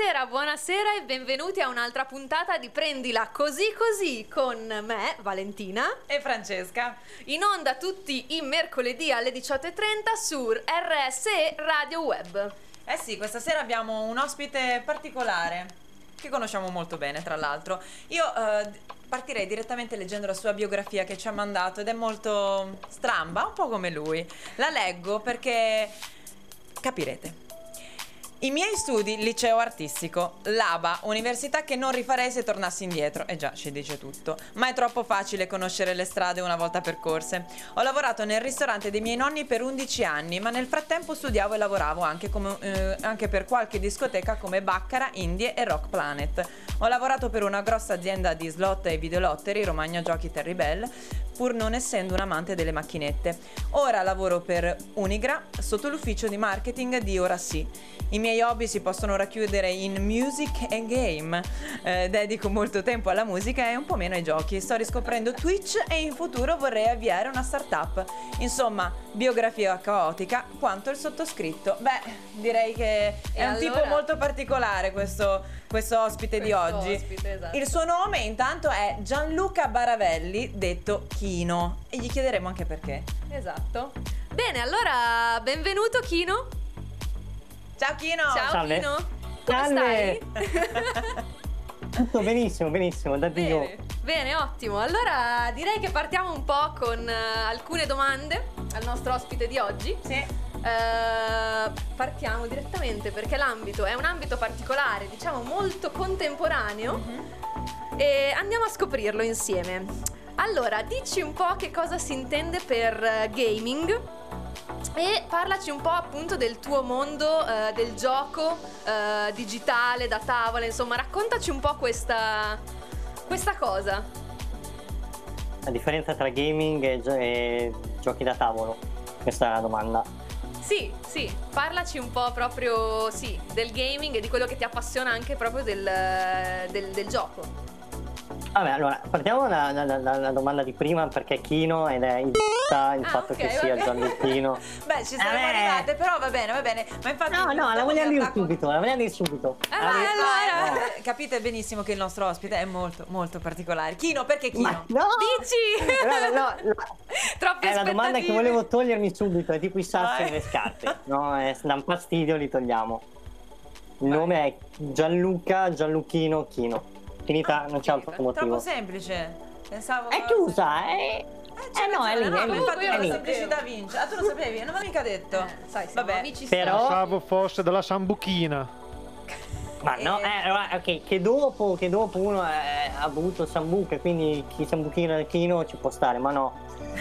Buonasera, buonasera e benvenuti a un'altra puntata di Prendila così così con me, Valentina, E Francesca? in onda tutti i mercoledì alle 18.30 su RSE Radio Web. Eh sì, questa sera abbiamo un ospite particolare che conosciamo molto bene, tra l'altro. Io eh, partirei direttamente leggendo la sua biografia che ci ha mandato ed è molto stramba, un po' come lui. La leggo perché capirete. I miei studi, liceo artistico, l'ABA, università che non rifarei se tornassi indietro. Eh già, ci dice tutto. Ma è troppo facile conoscere le strade una volta percorse. Ho lavorato nel ristorante dei miei nonni per 11 anni, ma nel frattempo studiavo e lavoravo anche, come, eh, anche per qualche discoteca come Baccara, Indie e Rock Planet. Ho lavorato per una grossa azienda di slot e videolottery, Romagna Giochi Terry Bell, pur non essendo un amante delle macchinette. Ora lavoro per Unigra sotto l'ufficio di marketing di Ora Sì. I miei hobby si possono racchiudere in music e game. Eh, dedico molto tempo alla musica e un po' meno ai giochi. Sto riscoprendo Twitch e in futuro vorrei avviare una startup. Insomma, biografia caotica quanto il sottoscritto. Beh, direi che è E un tipo allora? molto particolare questo, questo ospite di Questo oggi. ospite, esatto. Il suo nome intanto è Gianluca Baravelli, detto Kino. E gli chiederemo anche perché. Esatto. Bene, allora benvenuto Kino. Ciao Kino! Ciao Salve. Kino. Come Salve. stai? Tutto benissimo, benissimo, da Dio. Bene, bene, ottimo. Allora direi che partiamo un po' con eh, alcune domande al nostro ospite di oggi. Sì. Eh, partiamo direttamente perché l'ambito è un ambito particolare, diciamo molto contemporaneo Mhm. e andiamo a scoprirlo insieme. Allora, dici un po' che cosa si intende per eh, gaming e parlaci un po' appunto del tuo mondo eh, del gioco eh, digitale da tavola, insomma, raccontaci un po' questa, questa cosa. La differenza tra gaming e, gio- e giochi da tavolo? Questa è la domanda. Sì, sì, parlaci un po' proprio sì, del gaming e di quello che ti appassiona anche proprio del, del- del gioco. Vabbè, allora, partiamo dalla, domanda di prima perché Kino ed è il, il Ah, fatto ok, che sia bene. Gianluchino. Beh, ci saremo Vabbè. arrivate, però va bene, va bene. Ma infatti. No, no, la vogliamo dire subito, la vogliamo dire subito. Ah, La vogliamo- allora. Eh, capite benissimo che il nostro ospite è molto, molto particolare. Kino, perché Kino? Ma no! Dici! No, no, no, Troppe È la domanda che volevo togliermi subito, è tipo i sassi nelle scarpe. No, è, un fastidio li togliamo. Il Vai. nome è Gianluca Gianluchino Chino. Finita, non c'è altro motivo. Troppo semplice. Pensavo. È chiusa, è... Eh, c'è Eh no, è lì, ragione, è lì, infatti è la semplicità vince. Ah, tu lo sapevi? Non l'ho mica detto. Eh, sai, siamo Vabbè. amici Però-. Pensavo fosse della Sambuchina. Ma no, Eh. eh, ok, che dopo, che dopo uno eh, ha avuto Sambuca, quindi chi Sambuchino e Chino ci può stare, ma no.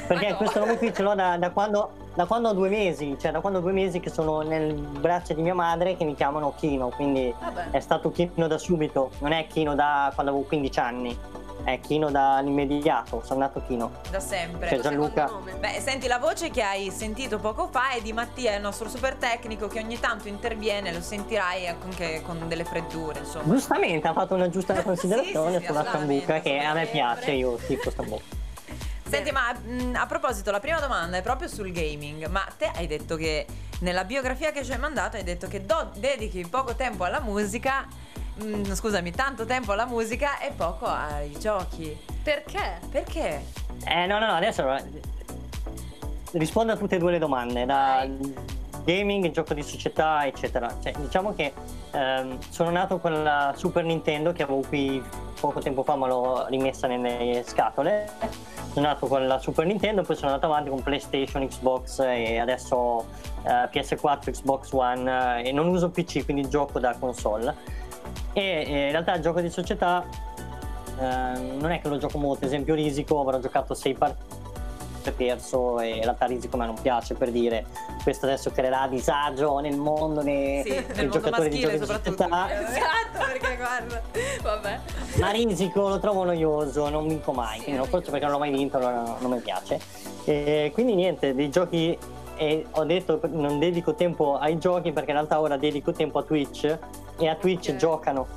Perché Ma no. questo nome qui ce l'ho da, da quando, da quando ho due mesi, cioè da quando ho due mesi che sono nel braccio di mia madre che mi chiamano Chino, quindi Vabbè. è stato Chino da subito, non è Chino da quando avevo 15 anni, è Chino dall'immediato, sono nato Chino. Da sempre. Cioè, Gianluca. Beh, senti, la voce che hai sentito poco fa è di Mattia, il nostro super tecnico che ogni tanto interviene, lo sentirai anche con delle freddure, insomma. Giustamente ha fatto una giusta considerazione Sì, sì, sulla Sambuca che a me piace, io tipo Sambuca. Senti, ma mh, a proposito, la prima domanda è proprio sul gaming. Ma te hai detto che nella biografia che ci hai mandato hai detto che do- dedichi poco tempo alla musica, mh, scusami, tanto tempo alla musica e poco ai giochi. Perché? Perché? Eh no, no, no, adesso allora, rispondo a tutte e due le domande, da gaming, gioco di società, eccetera. Cioè, diciamo che ehm, sono nato con la Super Nintendo che avevo qui poco tempo fa, ma l'ho rimessa nelle scatole. Sono nato con la Super Nintendo, poi sono andato avanti con PlayStation, Xbox e adesso eh, PS4, Xbox One eh, e non uso PC, quindi gioco da console. E eh, in realtà il gioco di società eh, non è che lo gioco molto, esempio Risico avrò giocato 6 partite perso e in realtà risico a me non piace per dire questo adesso creerà disagio nel mondo dei, Sì, dei nel giocatori di giochi di società. Esatto, perché guarda, vabbè. ma risico lo trovo noioso non vinco mai Sì, quindi è forse perché non l'ho mai vinto allora non, mi piace. E quindi niente dei giochi e ho detto non dedico tempo ai giochi perché in realtà ora dedico tempo a Twitch e a Twitch Ok. giocano.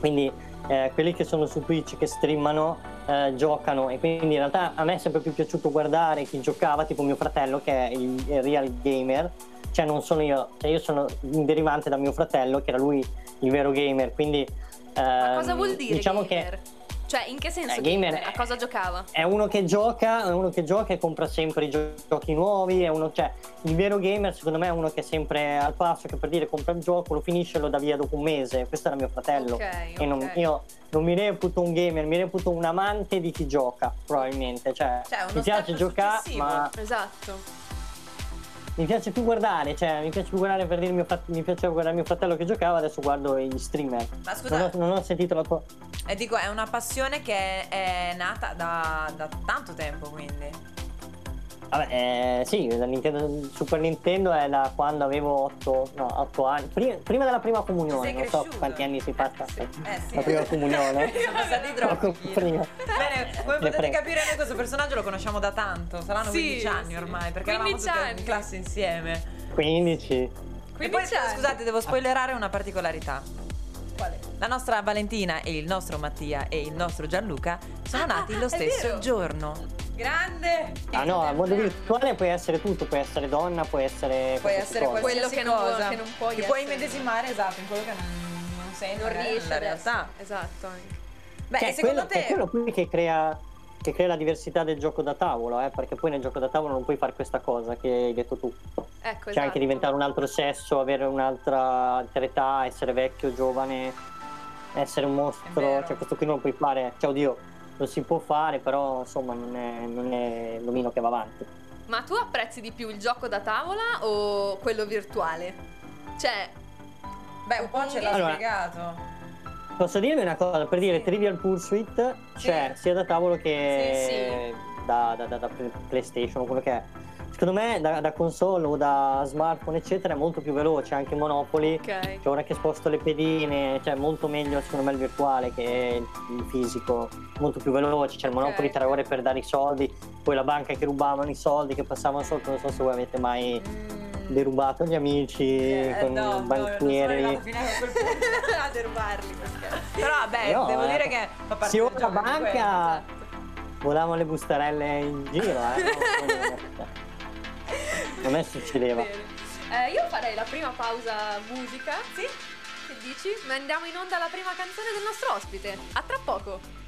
Quindi eh, quelli che sono su Twitch che streamano eh, giocano. E quindi in realtà a me è sempre più piaciuto guardare chi giocava tipo mio fratello che è il, il real gamer. Cioè non sono io cioè io sono un derivante da mio fratello che era lui il vero gamer. Quindi Ma ehm, cosa vuol dire diciamo gamer? che Cioè, in che senso Eh, gamer? A è- cosa giocava? è uno che gioca, è uno che gioca e compra sempre i gio- giochi nuovi, è uno, cioè, il vero gamer secondo me è uno che è sempre al passo, che per dire compra il gioco, lo finisce e lo dà via dopo un mese, questo era mio fratello. Ok, E non- ok. io non mi reputo un gamer, mi reputo un amante di chi gioca, probabilmente. Cioè, Cioè, uno mi piace giocare, ma Esatto. Mi piace più guardare, cioè mi piace più guardare per dire mio frat- mi piaceva guardare mio fratello che giocava, adesso guardo gli streamer. Ma scusa, Non ho, non ho sentito la tua. e dico, è una passione che è nata da, da tanto tempo, quindi. Vabbè, eh, sì, la Nintendo- Super Nintendo è da quando avevo 8, no, 8 anni, prima, prima della prima comunione, non so quanti anni si passa Eh sì. la prima comunione. Sono passati troppi. Poco prima. Bene, come potete prego. capire noi questo personaggio lo conosciamo da tanto, saranno Sì, 15 anni ormai, perché eravamo 15 tutte anni. in classe insieme. 15. E poi 15 anni. scusate, devo spoilerare una particolarità. Quale? La nostra Valentina e il nostro Mattia e il nostro Gianluca sono Ah, nati lo è stesso giorno. Grande! Ah no, al mondo virtuale puoi essere tutto, puoi essere donna, puoi essere Puoi essere cosa. Quello qualsiasi che non cosa. che non puoi Ti puoi essere. immedesimare esatto in quello che non, non sei Non nella ad realtà. Esatto. Beh, Che e è secondo quello, te è quello qui che crea, che crea la diversità del gioco da tavolo, eh, perché poi nel gioco da tavolo non puoi fare questa cosa che hai detto tu. Ecco, C'è esatto. anche diventare un altro sesso, avere un'altra altra età, essere vecchio, giovane, essere un mostro, cioè questo qui non lo puoi fare, cioè oddio, lo si può fare, però insomma non è, non è l'omino che va avanti. Ma tu apprezzi di più il gioco da tavola o quello virtuale? Cioè, Beh, un po' ce l'ha Allora, spiegato. Posso dirvi una cosa, per dire Sì. Trivial Pursuit c'è Sì. sia da tavolo che Sì, Da, da- da- da PlayStation o quello che è. Secondo me da, da console o da smartphone eccetera è molto più veloce, anche Monopoli. ok. Cioè, ora che sposto le pedine, cioè molto meglio secondo me il virtuale che il, fisico, molto più veloce. C'è il. Monopoli tre ore per dare i soldi, poi la banca che rubavano i soldi, che passavano sotto, non so se voi avete mai Mm. derubato gli amici Eh, con no, no, i non sono banchieri. a quel punto. a derbarli perché. Però vabbè, No, devo eh. dire che fa parte Sì, ora la di quello. banca Esatto. volavano le bustarelle in giro, eh. A me succedeva. Eh, io farei la prima pausa musica. Sì? Che dici? Ma andiamo in onda alla prima canzone del nostro ospite. A tra poco.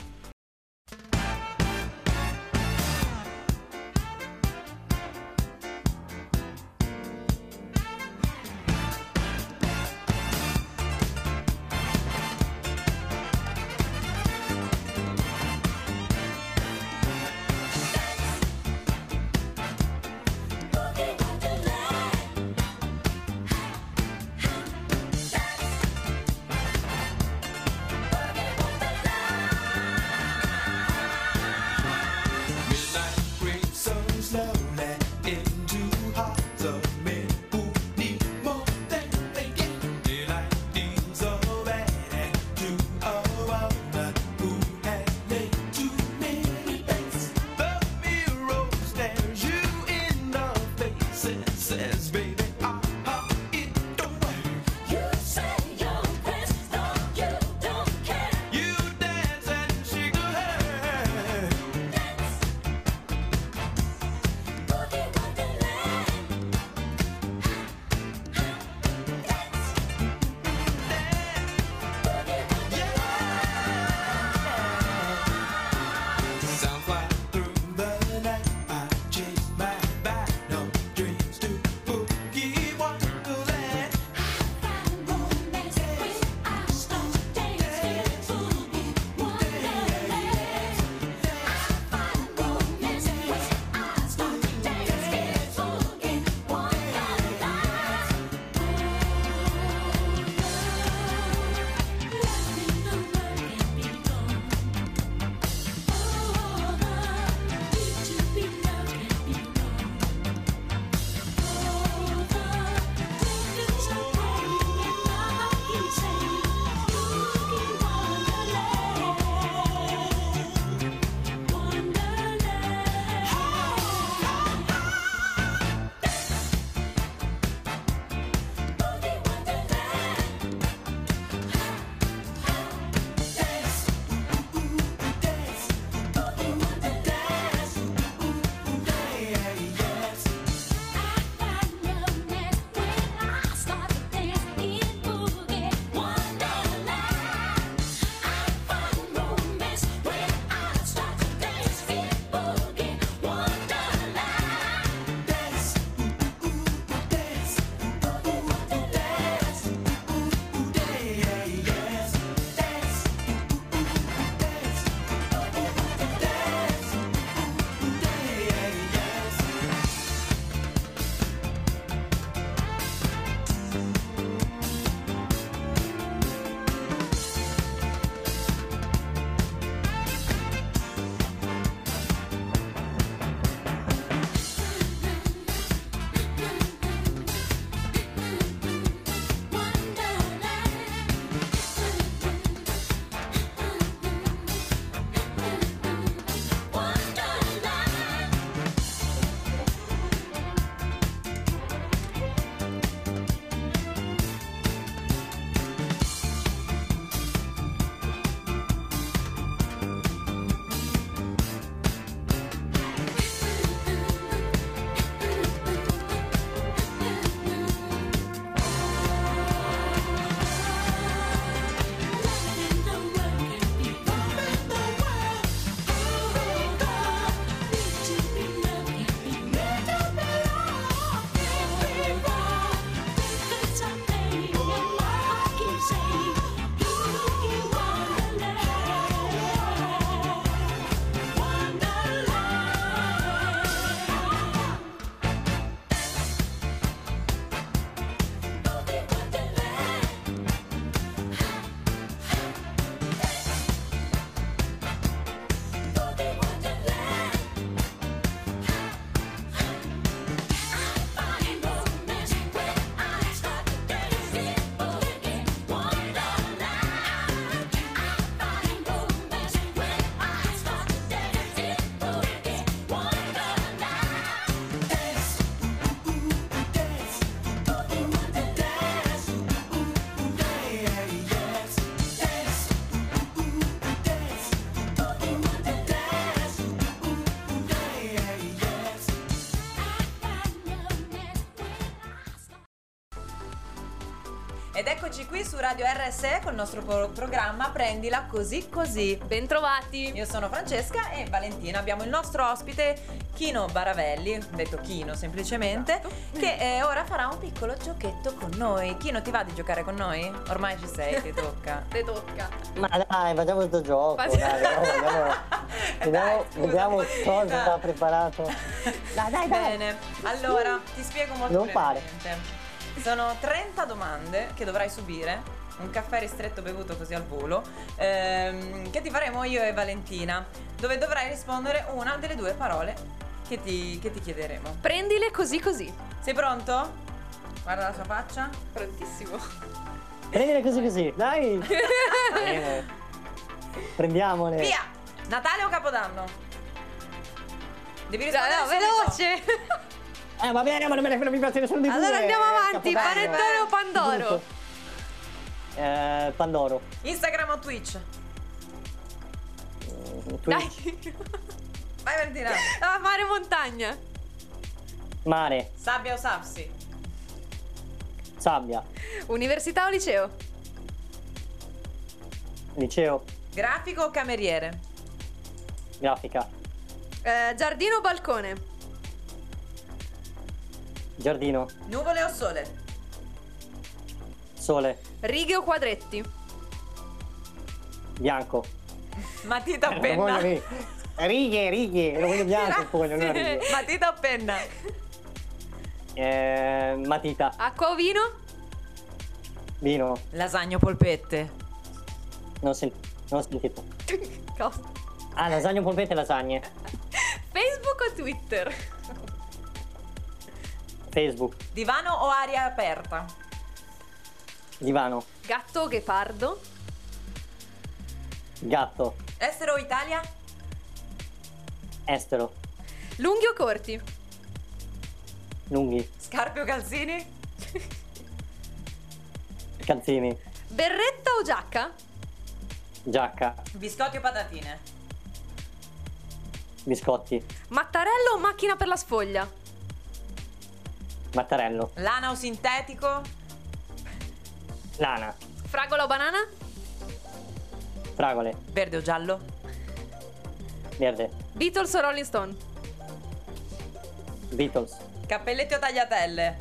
Radio RSE con il nostro pro- programma Prendila così così. Bentrovati. Io sono Francesca e Valentina. Abbiamo il nostro ospite Kino Baravelli, detto Kino semplicemente, che eh, ora farà un piccolo giochetto con noi. Kino, ti va di giocare con noi? Ormai ci sei, ti tocca. Te tocca. Ma dai, facciamo questo gioco. Facci- Dai, vediamo, vediamo, dai, vediamo, ti cosa ha preparato. Dai, dai, dai. Bene, allora ti spiego molto Non brevemente. Sono 30 domande che dovrai subire, un caffè ristretto bevuto così al volo, ehm, che ti faremo io e Valentina, dove dovrai rispondere una delle due parole che ti, che ti chiederemo. Prendile così così. Sei pronto? Guarda la sua faccia. Prontissimo. Prendile così così, dai. Bene. Prendiamole. Via! Natale o Capodanno? Devi rispondere no, subito. veloce. Eh, va bene, ma non me ne non mi piace nessuno di due. Allora andiamo avanti. Capodanno. Panettone o Pandoro? Giusto. Eh, Pandoro. Instagram o Twitch? Mm, Twitch. Dai. Vai Valentina. Ah, mare o montagna? Mare. Sabbia o Sapsi? Sabbia. Università o liceo? Liceo. Grafico o cameriere? Grafica. Eh, giardino o balcone? Giardino. Nuvole o sole? Sole. Righe o quadretti? Bianco. Matita o Lo penna? lì. Righe, righe. Lo voglio bianco il non righe. Matita o penna? Eh, matita. Acqua o vino? Vino. Lasagna o polpette? Non, sen- non ho sentito. Cosa? Ah, lasagna, polpette e lasagne. Facebook o Twitter? Facebook. Divano o aria aperta? Divano. Gatto o ghepardo? Gatto. Estero o Italia? Estero. Lunghi o corti? Lunghi. Scarpe o calzini? Calzini. Berretta o giacca? Giacca. Biscotti o patatine? Biscotti. Mattarello o macchina per la sfoglia? Mattarello. Lana o sintetico? Lana. Fragola o banana? Fragole. Verde o giallo? Verde. Beatles o Rolling Stone? Beatles. Cappelletti o tagliatelle?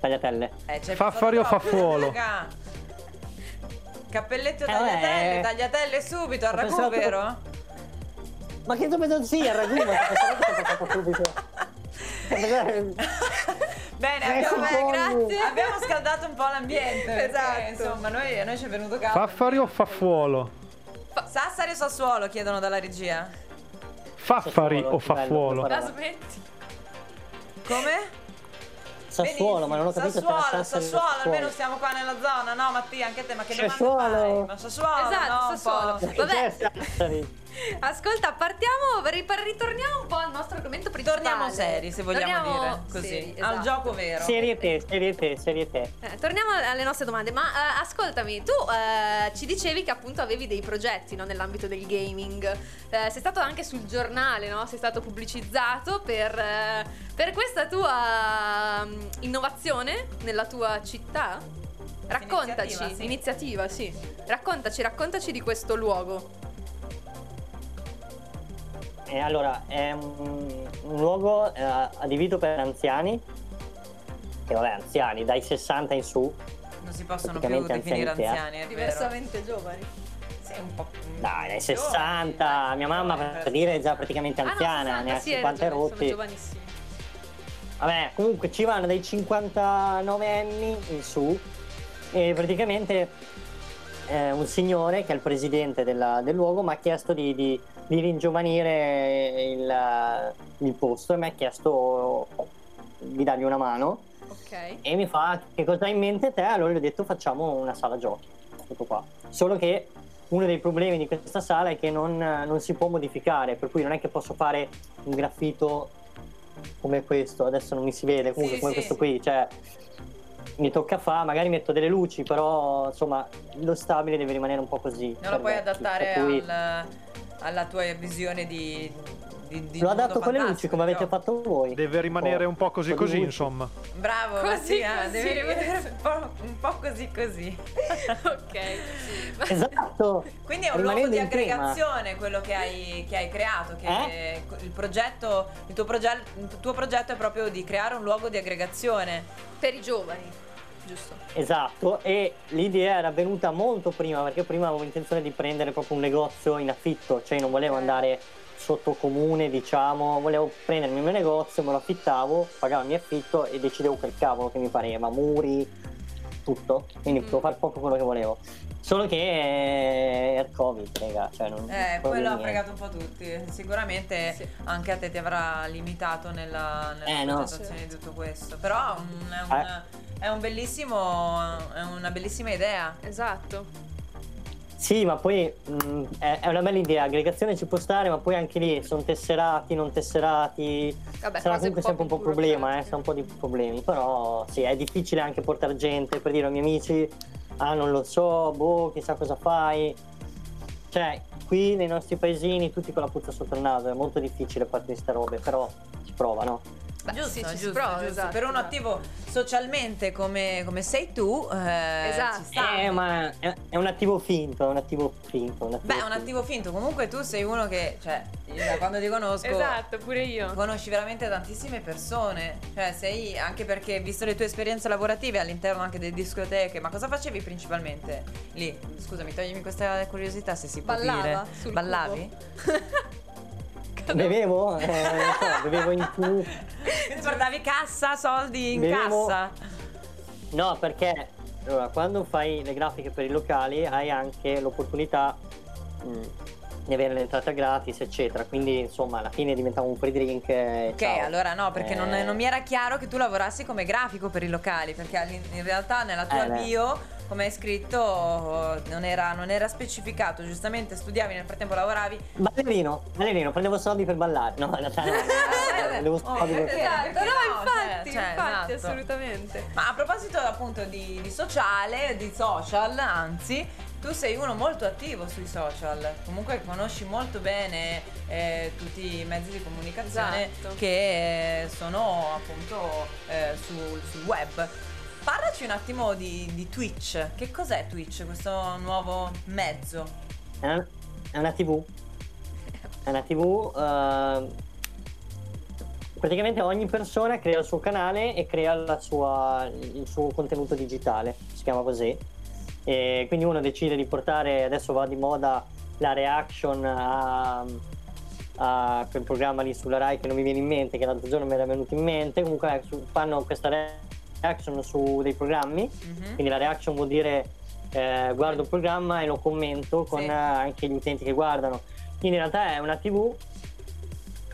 Tagliatelle. Eh, c'è Faffari o troppo, faffuolo? Cappelletti o Eh, tagliatelle? vabbè. Tagliatelle subito, al ragù, vero? Ma che dove non sia il ragù? Ma subito. Bene, abbiamo, grazie. abbiamo scaldato un po' l'ambiente. perché, Esatto. Insomma, noi, a noi ci è venuto caldo. Faffari o faffuolo? Sassari o Sassuolo chiedono dalla regia. Faffari Sassuolo, o faffuolo? La smetti? Come? Sassuolo, ma non ho capito Sassuolo, Sassuolo, almeno stiamo qua nella zona. No, Mattia, anche te, ma che domande Sassuolo. fai? Ma Sassuolo, Esatto, no, Sassuolo. Vabbè. Ascolta, partiamo, ri- ritorniamo un po' al nostro argomento principale. Torniamo seri, se vogliamo Torniamo dire così. seri, Al esatto. gioco vero. Serie te, serie te, serie te. Eh, torniamo alle nostre domande, ma eh, ascoltami, tu eh, ci dicevi che appunto avevi dei progetti no, nell'ambito del gaming, Eh, sei stato anche sul giornale, no? sei stato pubblicizzato per, eh, per questa tua mm, innovazione nella tua città? Raccontaci, Iniziativa, sì. iniziativa, sì. Raccontaci, raccontaci di questo luogo. E allora, è un, un luogo eh, adibito per anziani, che vabbè, anziani, dai 60 in su, Non si possono più Praticamente definire anziani, è vero. Diversamente giovani. Sì, un po'. dai, dai 60, mia mamma per dire è già praticamente Ah, no, anziana, 60, ne ha sì, hai 50 ragione, sono rotti. giovanissimi. Vabbè, comunque ci vanno dai 59 anni in su e praticamente eh, un signore che è il presidente della- del luogo mi ha chiesto di, di- di ringiovanire il, il posto e mi ha chiesto di dargli una mano Ok. e mi fa che cosa hai in mente te? Allora gli ho detto facciamo una sala giochi, tutto qua. Solo che uno dei problemi di questa sala è che non, non si può modificare, per cui non è che posso fare un graffito come questo, adesso non mi si vede, comunque Sì, come sì. questo qui, cioè mi tocca fare, magari metto delle luci, però insomma lo stabile deve rimanere un po' così. Non lo puoi per- adattare cui- al- alla tua visione di, di di, di Lo adatto con le luci come di avete fatto voi. Deve rimanere un po' così po' di così, insomma. Bravo, Così, Mattia, così. devi rimanere un po', un po' così così. ok. Esatto. Quindi è un luogo Rimanendo di in tema. aggregazione quello che hai, che hai creato, che Eh? il progetto, il tuo, proge- il tuo progetto è proprio di creare un luogo di aggregazione. Per i giovani, giusto? Esatto, e l'idea era venuta molto prima perché prima avevo intenzione di prendere proprio un negozio in affitto, cioè non volevo andare sotto comune, diciamo, volevo prendermi il mio negozio, me lo affittavo, pagavo il mio affitto e decidevo quel cavolo che mi pareva, muri, tutto, quindi Mm. potevo fare proprio quello che volevo. Solo che eh, era il Covid, raga, cioè non Eh, quello ha fregato un po' tutti. Sicuramente Sì. anche a te ti avrà limitato nella, nella Eh, no. di tutto questo. Però mm, è, un, è un bellissimo. È una bellissima idea. Esatto. Sì, ma poi mh, è, è una bella idea, aggregazione ci può stare, ma poi anche lì sono tesserati, non tesserati. Vabbè, Sarà comunque sempre un po' più problema, eh, sarà un po' di problemi, però sì, è difficile anche portare gente, per dire ai miei amici, ah non lo so, boh, chissà cosa fai. Cioè, qui nei nostri paesini tutti con la puzza sotto il naso, è molto difficile fare queste robe, però si prova, no? Beh, giusto, sì, ci si giusto, prova, giusto. esatto, per uno esatto. attivo socialmente come, come sei tu, eh, Esatto. ci sta. Eh, ma è, è un attivo finto, è un attivo finto. Un attivo Beh, è un finto. attivo finto. Comunque tu sei uno che, cioè, io da quando ti conosco. Esatto, pure io. Conosci veramente tantissime persone, cioè sei anche perché visto le tue esperienze lavorative all'interno anche delle discoteche, ma cosa facevi principalmente lì? Scusami, toglimi questa curiosità se si può Ballava dire. sul Ballavi? Bevevo? Eh, non so, bevevo in più. Portavi cassa, soldi in Bevevo- cassa? No, perché allora, quando fai le grafiche per i locali hai anche l'opportunità di avere l'entrata gratis, eccetera. Quindi, insomma, alla fine diventava un free drink. Ok, ciao. allora no, perché non, Eh, non mi era chiaro che tu lavorassi come grafico per i locali, perché in realtà nella tua Eh, bio, come hai scritto, non era, non era specificato, giustamente studiavi, nel frattempo lavoravi. Ballerino, ballerino, prendevo soldi per ballare. No, in realtà no. Prendevo Oh, soldi per perché? Esatto, Perché no, no? infatti, Cioè, cioè, infatti, esatto. assolutamente. Ma a proposito appunto di, di sociale, di social, anzi, tu sei uno molto attivo sui social, comunque conosci molto bene eh, tutti i mezzi di comunicazione Esatto. che eh, sono appunto eh, sul, sul web. Parlaci un attimo di, di Twitch, che cos'è Twitch, questo nuovo mezzo? È una, è una TV. È una TV. eh, praticamente ogni persona crea il suo canale e crea sua- il suo contenuto digitale, si chiama così. E quindi uno decide di portare, adesso va di moda la reaction a, a quel programma lì sulla Rai che non mi viene in mente, che l'altro giorno mi era venuto in mente. Comunque eh, fanno questa reaction su dei programmi Mhm. quindi la reaction vuol dire eh, guardo il programma e lo commento con Sì. eh, anche gli utenti che guardano. Quindi in realtà è una TV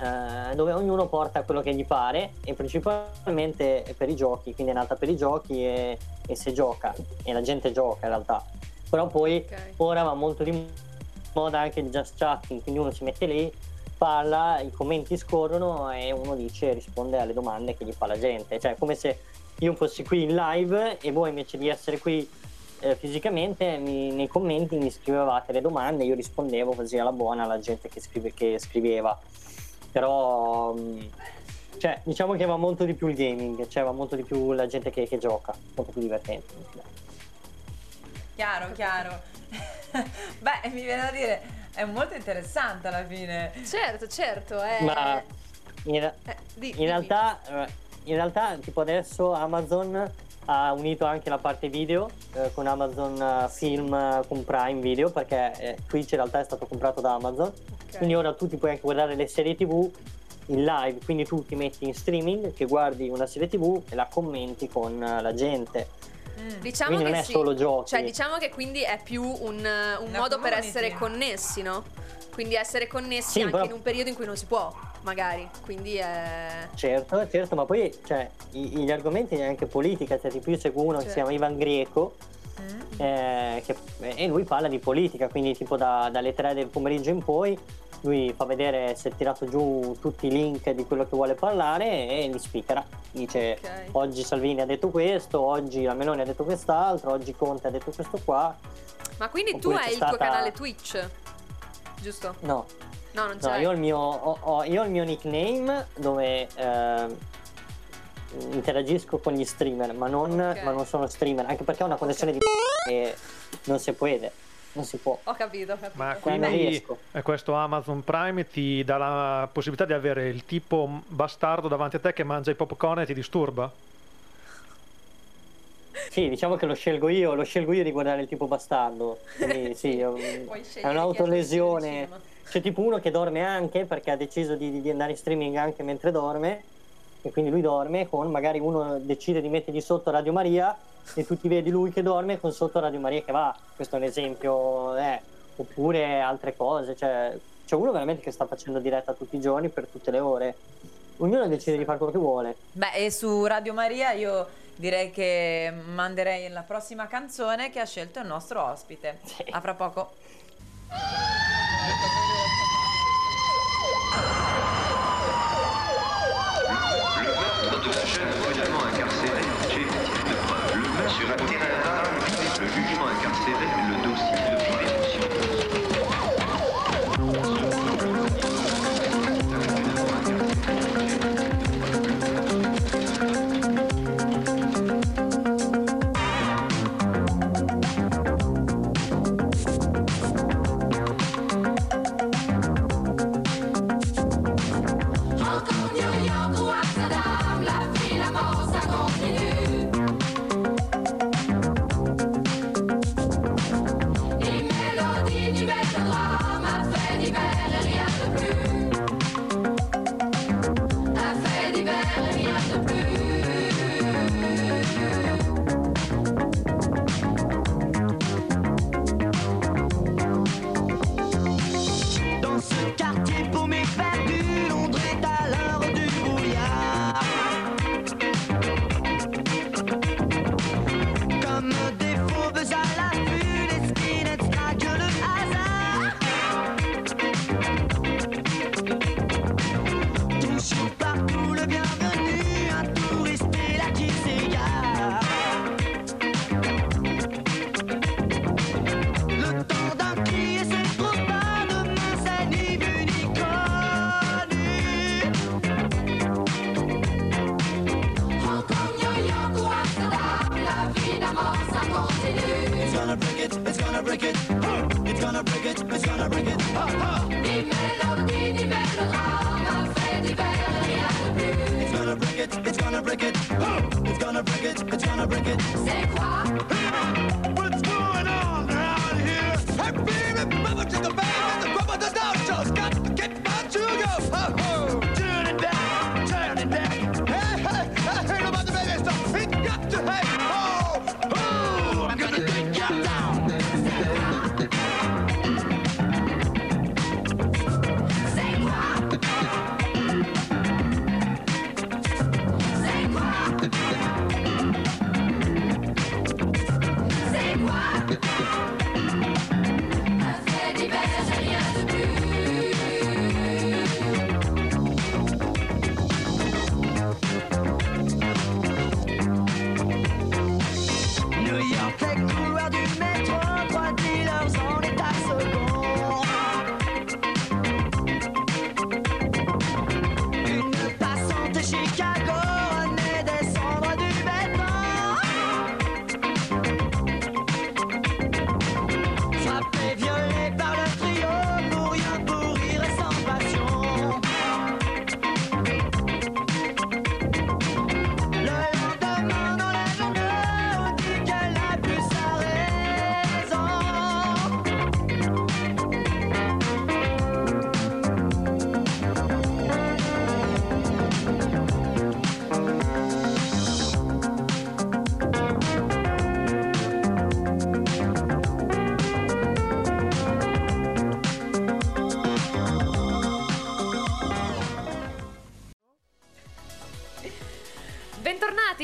eh, dove ognuno porta quello che gli pare e principalmente per i giochi, quindi è nata per i giochi e, e se gioca e la gente gioca in realtà. Però poi Ok. ora va molto di moda anche il just chatting, quindi uno si mette lì, parla, i commenti scorrono e uno dice risponde alle domande che gli fa la gente. Cioè è come se io fossi qui in live e voi invece di essere qui eh, fisicamente mi- nei commenti mi scrivevate le domande, io rispondevo così alla buona alla gente che, scrive- che scriveva. Però mh, cioè, diciamo che va molto di più il gaming, cioè va molto di più la gente che, che gioca, molto più divertente. Chiaro, chiaro. Beh, mi viene da dire, è molto interessante alla fine. Certo, certo, è... Ma in, eh, di- in realtà, eh, in realtà, tipo adesso Amazon ha unito anche la parte video eh, con Amazon eh, Film eh, con Prime Video perché eh, Twitch in realtà è stato comprato da Amazon. Ok. Quindi ora tu ti puoi anche guardare le serie TV in live, quindi tu ti metti in streaming che guardi una serie TV e la commenti con eh, la gente. Mm. Diciamo Quindi che non è sì. solo giochi. Cioè, diciamo che quindi è più un, un modo per essere connessi, no? Quindi essere connessi Sì, anche però- in un periodo in cui non si può, magari. Quindi è. Certo, certo, ma poi cioè, gli argomenti è anche politica, cioè tipo io seguo uno che si Certo. chiama Ivan Greco Mm. eh, che- e lui parla di politica, quindi tipo da- dalle 3 del pomeriggio in poi lui fa vedere se è tirato giù tutti i link di quello che vuole parlare e li speakera. Dice Ok. oggi Salvini ha detto questo, oggi la Meloni ha detto quest'altro, oggi Conte ha detto questo qua. Ma quindi tu Oppure hai c'è il tuo canale Twitch? Giusto? No, No, non no c'è. io, ho il mio, ho- ho- io ho il mio nickname dove ehm, interagisco con gli streamer, ma non, Ok. ma non sono streamer, anche perché ho una connessione di e non si può, non si può. Ho capito, ho capito. Ma quindi riesco. eh, questo Amazon Prime ti dà la possibilità di avere il tipo bastardo davanti a te che mangia i popcorn e ti disturba? Sì, diciamo che lo scelgo io, lo scelgo io di guardare il tipo bastardo. Quindi sì, è, un- è un'autolesione. C'è tipo uno che dorme anche perché ha deciso di, di andare in streaming anche mentre dorme. E quindi lui dorme con magari uno decide di mettergli sotto Radio Maria e tu ti vedi lui che dorme con sotto Radio Maria che va. Questo è un esempio, eh. oppure altre cose. Cioè, c'è uno veramente che sta facendo diretta tutti i giorni per tutte le ore. Ognuno decide di fare quello che vuole. Beh, e su Radio Maria io direi che manderei la prossima canzone che ha scelto il nostro ospite. Sì. A fra poco. Break it, it's gonna break it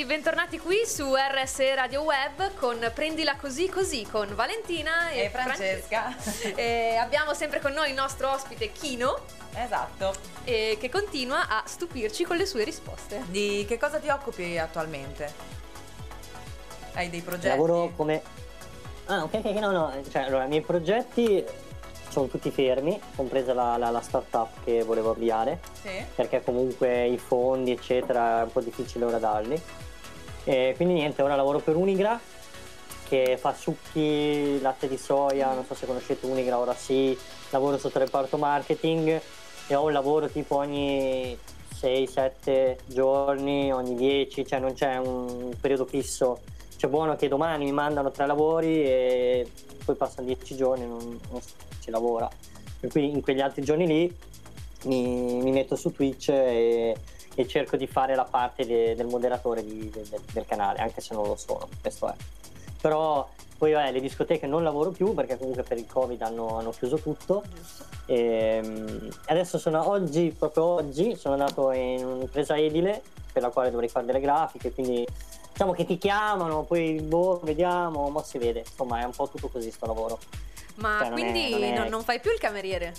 Bentornati, qui su RSE Radio Web con Prendila così così con Valentina e, E Francesca. E abbiamo sempre con noi il nostro ospite Kino Esatto. che continua a stupirci con le sue risposte. Di che cosa ti occupi attualmente? Hai dei progetti? Lavoro come... Ah, ok, ok, no, no, cioè, allora, i miei progetti sono tutti fermi, compresa la, la, la startup che volevo avviare, Sì. perché comunque i fondi, eccetera, è un po' difficile ora darli. E quindi niente, ora lavoro per Unigra, che fa succhi, latte di soia, non so se conoscete Unigra, ora sì, lavoro sotto il reparto marketing e ho un lavoro tipo ogni 6-7 giorni, ogni 10, cioè non c'è un periodo fisso. C'è buono che domani mi mandano tre lavori e poi passano 10 giorni e non, non si lavora. Per cui in quegli altri giorni lì mi, mi metto su Twitch e, e cerco di fare la parte de- del moderatore di- de- de- del canale, anche se non lo sono, questo è. Però poi vabbè, le discoteche non lavoro più perché comunque per il covid hanno, hanno chiuso tutto. E, mm, adesso sono oggi, proprio oggi, sono andato in un'impresa edile per la quale dovrei fare delle grafiche, quindi diciamo che ti chiamano, poi boh, vediamo, ma si vede, insomma è un po' tutto così sto lavoro. Ma Cioè, non è- quindi non è- non, non fai più il cameriere?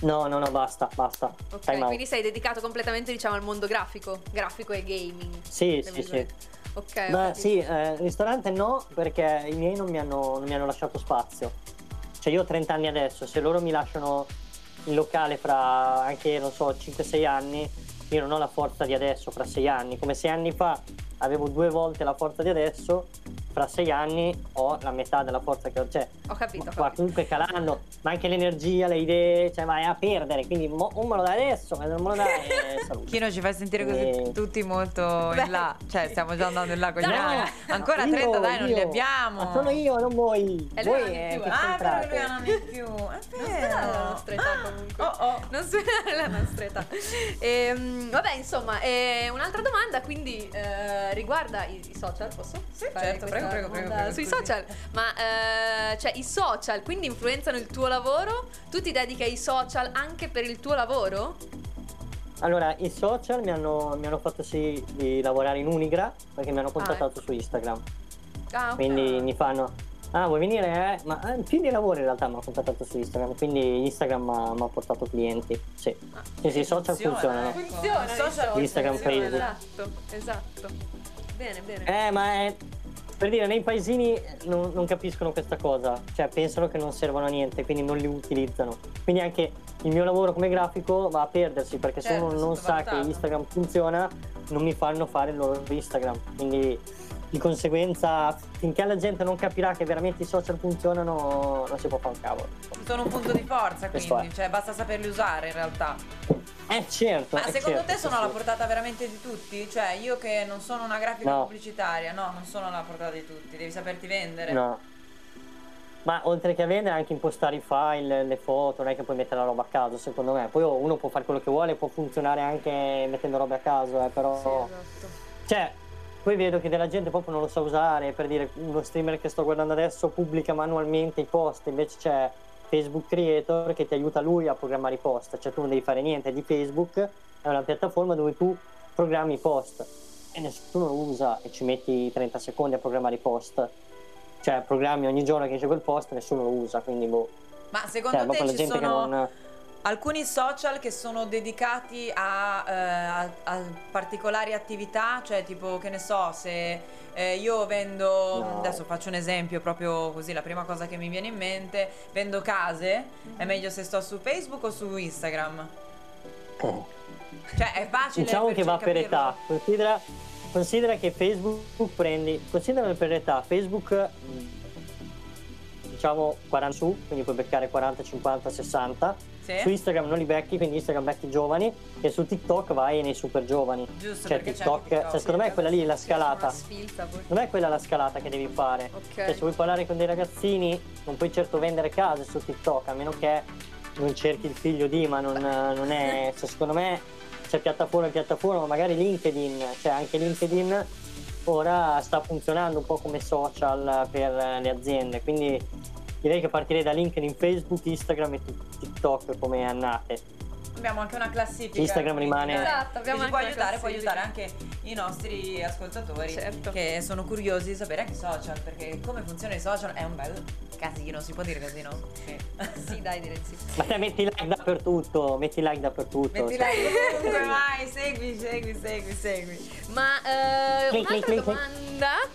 No, no, no, basta, basta. Ok, quindi sei dedicato completamente diciamo al mondo grafico, grafico e gaming. Sì, sì, sì. Ok. Beh, sì, eh, ristorante no, perché i miei non mi, hanno, non mi hanno lasciato spazio. Cioè io ho 30 anni adesso, se loro mi lasciano il locale fra anche, non so, 5-6 anni, io non ho la forza di adesso, fra 6 anni. Come 6 anni fa avevo due volte la forza di adesso, fra 6 anni ho la metà della forza che ho. Cioè, Ho capito, ho qua capito. comunque calando, ma anche l'energia, le idee, cioè vai a perdere, quindi mo, o me lo dai adesso, ma non me lo dai, eh. Chino ci fai sentire così Eh. tutti molto Beh, in là. Cioè, stiamo già andando in là con gli anni. Ancora Io, 30, dai, non li io. abbiamo. Ma sono io, non voi. E voi non è eh, più. Ah, è c'entrate? lui un anno in più. È Non la nostra età comunque. Oh, oh. Non svelare la nostra età. Ehm, vabbè, insomma, eh, un'altra domanda quindi eh, riguarda i, i social, posso? Sì, fare certo, prego, prego, prego, prego, Sui social, ma eh, cioè i social quindi influenzano il tuo lavoro? Tu ti dedichi ai social anche per il tuo lavoro? Allora, i social mi hanno, mi hanno fatto sì di lavorare in Unigra perché mi hanno contattato su Instagram. Ah, ok. Quindi mi fanno, ah vuoi venire? Eh? Ma eh, più di lavoro in realtà mi hanno contattato su Instagram, quindi Instagram mi ha portato clienti. Sì, sì, sì i social funzionano. ecco. Funziona, I social Instagram, funzionano, Facebook. Esatto, esatto. Bene, bene. Eh, ma è, per dire, nei paesini non, non capiscono questa cosa, cioè pensano che non servono a niente, quindi non li utilizzano. Quindi anche il mio lavoro come grafico va a perdersi perché se Certo, uno non sa che. Instagram funziona, non mi fanno fare il loro Instagram. Quindi di conseguenza, finché la gente non capirà che veramente i social funzionano, non si può fare un cavolo. Sono un punto di forza, quindi, cioè basta saperli usare in realtà. Eh certo. Ma eh, secondo certo, te sono sì, alla portata veramente di tutti? Cioè, io che non sono una grafica No. pubblicitaria, no, non sono alla portata di tutti, devi saperti vendere. No. Ma oltre che a vendere anche impostare i file, le foto, non è che puoi mettere la roba a caso, secondo me. Poi uno può fare quello che vuole, può funzionare anche mettendo robe a caso, eh, però... Sì, esatto. Cioè, poi vedo che della gente proprio non lo sa usare, per dire uno streamer che sto guardando adesso pubblica manualmente i post, invece c'è Facebook Creator che ti aiuta lui a programmare i post, cioè tu non devi fare niente di Facebook, è una piattaforma dove tu programmi i post e nessuno lo usa e ci metti 30 secondi a programmare i post. Cioè, programmi ogni giorno che esce quel post, nessuno lo usa, quindi boh. Ma secondo Cioè, te ci sono che non. Alcuni social che sono dedicati a, eh, a- a particolari attività? Cioè, tipo, che ne so, se eh, io vendo, No. adesso faccio un esempio proprio così, la prima cosa che mi viene in mente, vendo case, è meglio se sto su Facebook o su Instagram? Cioè, è facile Diciamo che va per capirlo. età. Considera, considera che Facebook prendi. Considera per età. Facebook mh, diciamo 40 su, quindi puoi beccare 40, 50, 60. Sì? Su Instagram non li becchi, quindi Instagram becchi i giovani. E su TikTok vai nei super giovani. Giusto, Cioè TikTok, TikTok. cioè, secondo me è quella lì la scalata. Non è quella la scalata che devi fare. Ok. Cioè, se vuoi parlare con dei ragazzini, non puoi certo vendere case su TikTok, a meno che non cerchi il figlio di, ma non, non è. cioè, secondo me c'è piattaforma e piattaforma, magari LinkedIn, cioè anche LinkedIn ora sta funzionando un po' come social per le aziende. Quindi direi che partirei da LinkedIn, Facebook, Instagram e TikTok come annate. Abbiamo anche una classifica. Instagram quindi, rimane- Esatto, abbiamo può anche una aiutare, può aiutare anche i nostri ascoltatori Certo. che sono curiosi di sapere anche i social, perché come funzionano i social è un bel casino, si può dire casino? Sì. Sì, dai, direi sì. Ma te metti like dappertutto, metti like dappertutto. Metti cioè. like ovunque vai, segui, segui, segui, segui. Ma eh, Clic, un'altra clic, clic, clic.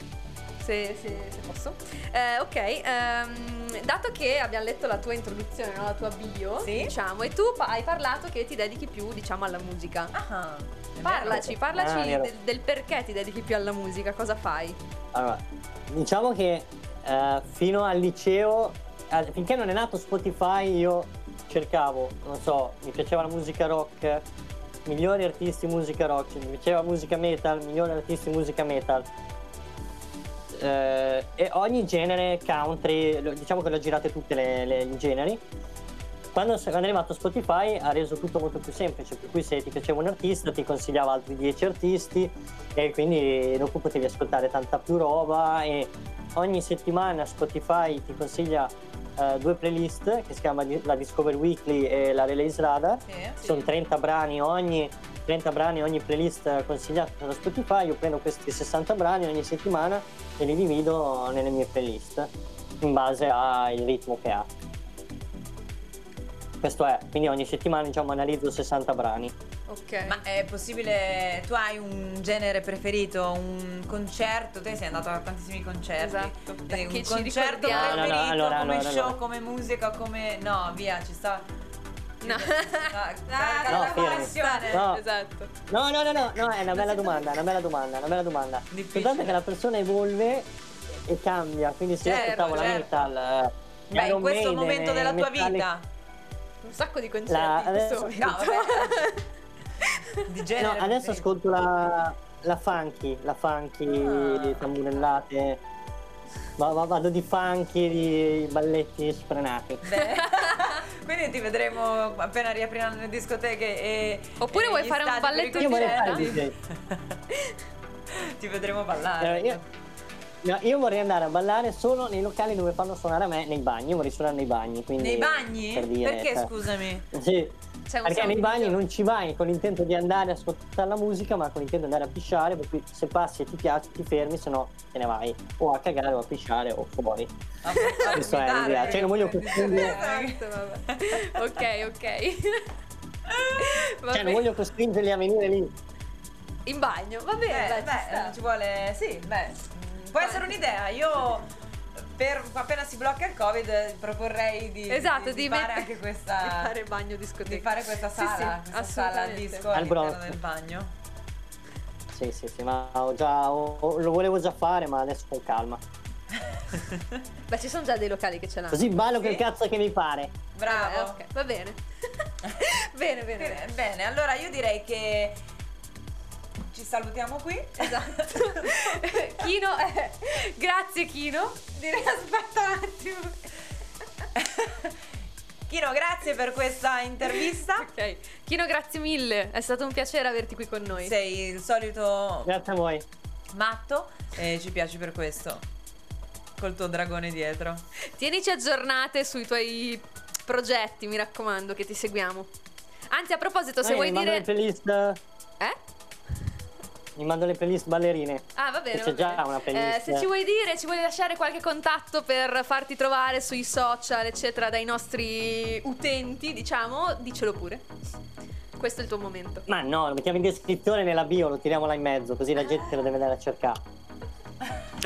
Se, se- se posso. Eh, ok, ehm, dato che abbiamo letto la tua introduzione, no? la tua bio, Sì. diciamo, e tu hai parlato che ti dedichi più, diciamo, alla musica. Ah, Parlaci, vero. parlaci Ah, del, del perché ti dedichi più alla musica, cosa fai? Allora, diciamo che eh, fino al liceo, finché non è nato Spotify, io cercavo, non so, mi piaceva la musica rock, migliori artisti musica rock, mi piaceva musica metal, migliori artisti musica metal. Eh, e ogni genere country, diciamo che le ho girate tutte le, le- i generi. Quando, quando è arrivato Spotify ha reso tutto molto più semplice, per cui se ti piaceva un artista ti consigliava altri 10 artisti e quindi dopo potevi ascoltare tanta più roba e ogni settimana Spotify ti consiglia eh, due playlist che si chiama la Discover Weekly e la Release Radar. Sì. Sono 30 brani ogni 30 brani ogni playlist consigliata da Spotify, io prendo questi 60 brani ogni settimana e li divido nelle mie playlist in base al ritmo che ha. Questo è, quindi ogni settimana diciamo analizzo 60 brani. Ok. Ma è possibile, tu hai un genere preferito, un concerto, te sei andato a tantissimi concerti. Esatto, perché un concerto ricordiamo- No, no, no, preferito, allora, come allora, show, allora. come musica, come... No, via, ci sta... No. No, la. No. Esatto. No, no, no, no, no, è una bella domanda, una bella domanda, una bella domanda. Soltanto che la persona evolve e cambia, quindi se io Certo, ascoltavo la certo. metal, eh, Beh, Iron in questo Maiden, momento della tua Metallica- vita. Un sacco di concerti La- adesso-. No, vabbè. Di genere No, adesso ascolto la, la funky, la funky, Ah. tamburellate. Va- va- vado di funky, di balletti sfrenati. Beh, Quindi ti vedremo appena riapriranno le discoteche e Oppure e vuoi fare un balletto Io vorrei fare. Ti vedremo ballare. Eh, io, no, io vorrei andare a ballare solo nei locali dove fanno suonare a me, nei bagni. Io vorrei suonare nei bagni. Quindi, Nei bagni? per dire, Perché cioè, scusami? Sì. Un Perché nei bagni non ci vai con l'intento di andare a ascoltare la musica, ma con l'intento di andare a pisciare, per cui se passi e ti piace ti fermi, se no te ne vai o a cagare o a pisciare o fuori. A- a Questa è l'idea. Cioè, non voglio eh, costringere- Esatto, vabbè. ok, ok. Cioè, non voglio costringerli a venire lì. In bagno, va bene, Beh, dai, ci beh, ci vuole. Sì, beh. Può essere un'idea. Io. Per, appena si blocca il covid proporrei di, Esatto, di, di di fare met- anche questa di fare bagno discoteca. di fare questa Sì, sala sì, questa sala disco Al all'interno del bagno Sì, sì, sì, ma ho già, ho- ho- lo volevo già fare, ma adesso con calma. Beh, ci sono già dei locali che ce l'hanno. Così ballo Sì. quel cazzo che mi pare. bravo Eh, ok, va bene, bene, bene. Bene, bene, allora io direi che ci salutiamo qui. Esatto. Kino, eh, grazie Kino. Direi aspetta un attimo. Kino, grazie per questa intervista. Ok. Kino, grazie mille. È stato un piacere averti qui con noi. Sei il solito Grazie a voi. matto e ci piaci per questo. Col tuo dragone dietro. Tienici aggiornate sui tuoi progetti, mi raccomando, che ti seguiamo. Anzi, a proposito, se Eh, vuoi dire. playlist, Eh? Mi mando le playlist ballerine. Ah, va bene. C'è già una playlist. Eh, se ci vuoi dire, ci vuoi lasciare qualche contatto per farti trovare sui social, eccetera, dai nostri utenti, diciamo, dicelo pure. Questo è il tuo momento. Ma no, lo mettiamo in descrizione nella bio, lo tiriamo là in mezzo, così la gente lo deve andare a cercare.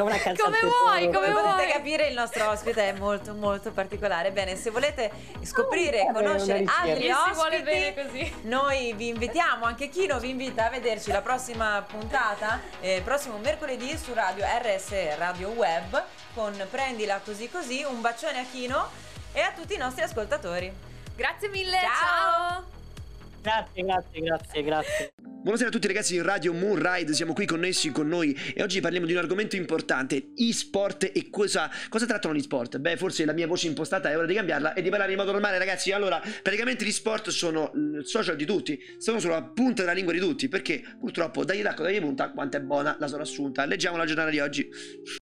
Una calzata Come vuoi, come Come potete vuoi. capire il nostro ospite è molto molto particolare. Bene, se volete scoprire e Oh, vabbè, conoscere altri ricerca. Si vuole ospiti, bene così. noi vi invitiamo, anche Kino vi invita a vederci la prossima puntata, eh, prossimo mercoledì su Radio RS Radio Web con Prendila così così. Un bacione a Kino e a tutti i nostri ascoltatori. Grazie mille. Ciao. ciao. Grazie, grazie, grazie, grazie. Buonasera a tutti ragazzi di Radio Moon Ride, siamo qui connessi con noi e oggi parliamo di un argomento importante, e-sport e cosa, cosa trattano gli sport? Beh, forse la mia voce impostata è ora di cambiarla e di parlare in modo normale ragazzi. Allora, praticamente gli sport sono il social di tutti, sono sulla punta della lingua di tutti, perché purtroppo dagli tacco, dagli punta, quanto è buona la sono assunta. Leggiamo la giornata di oggi.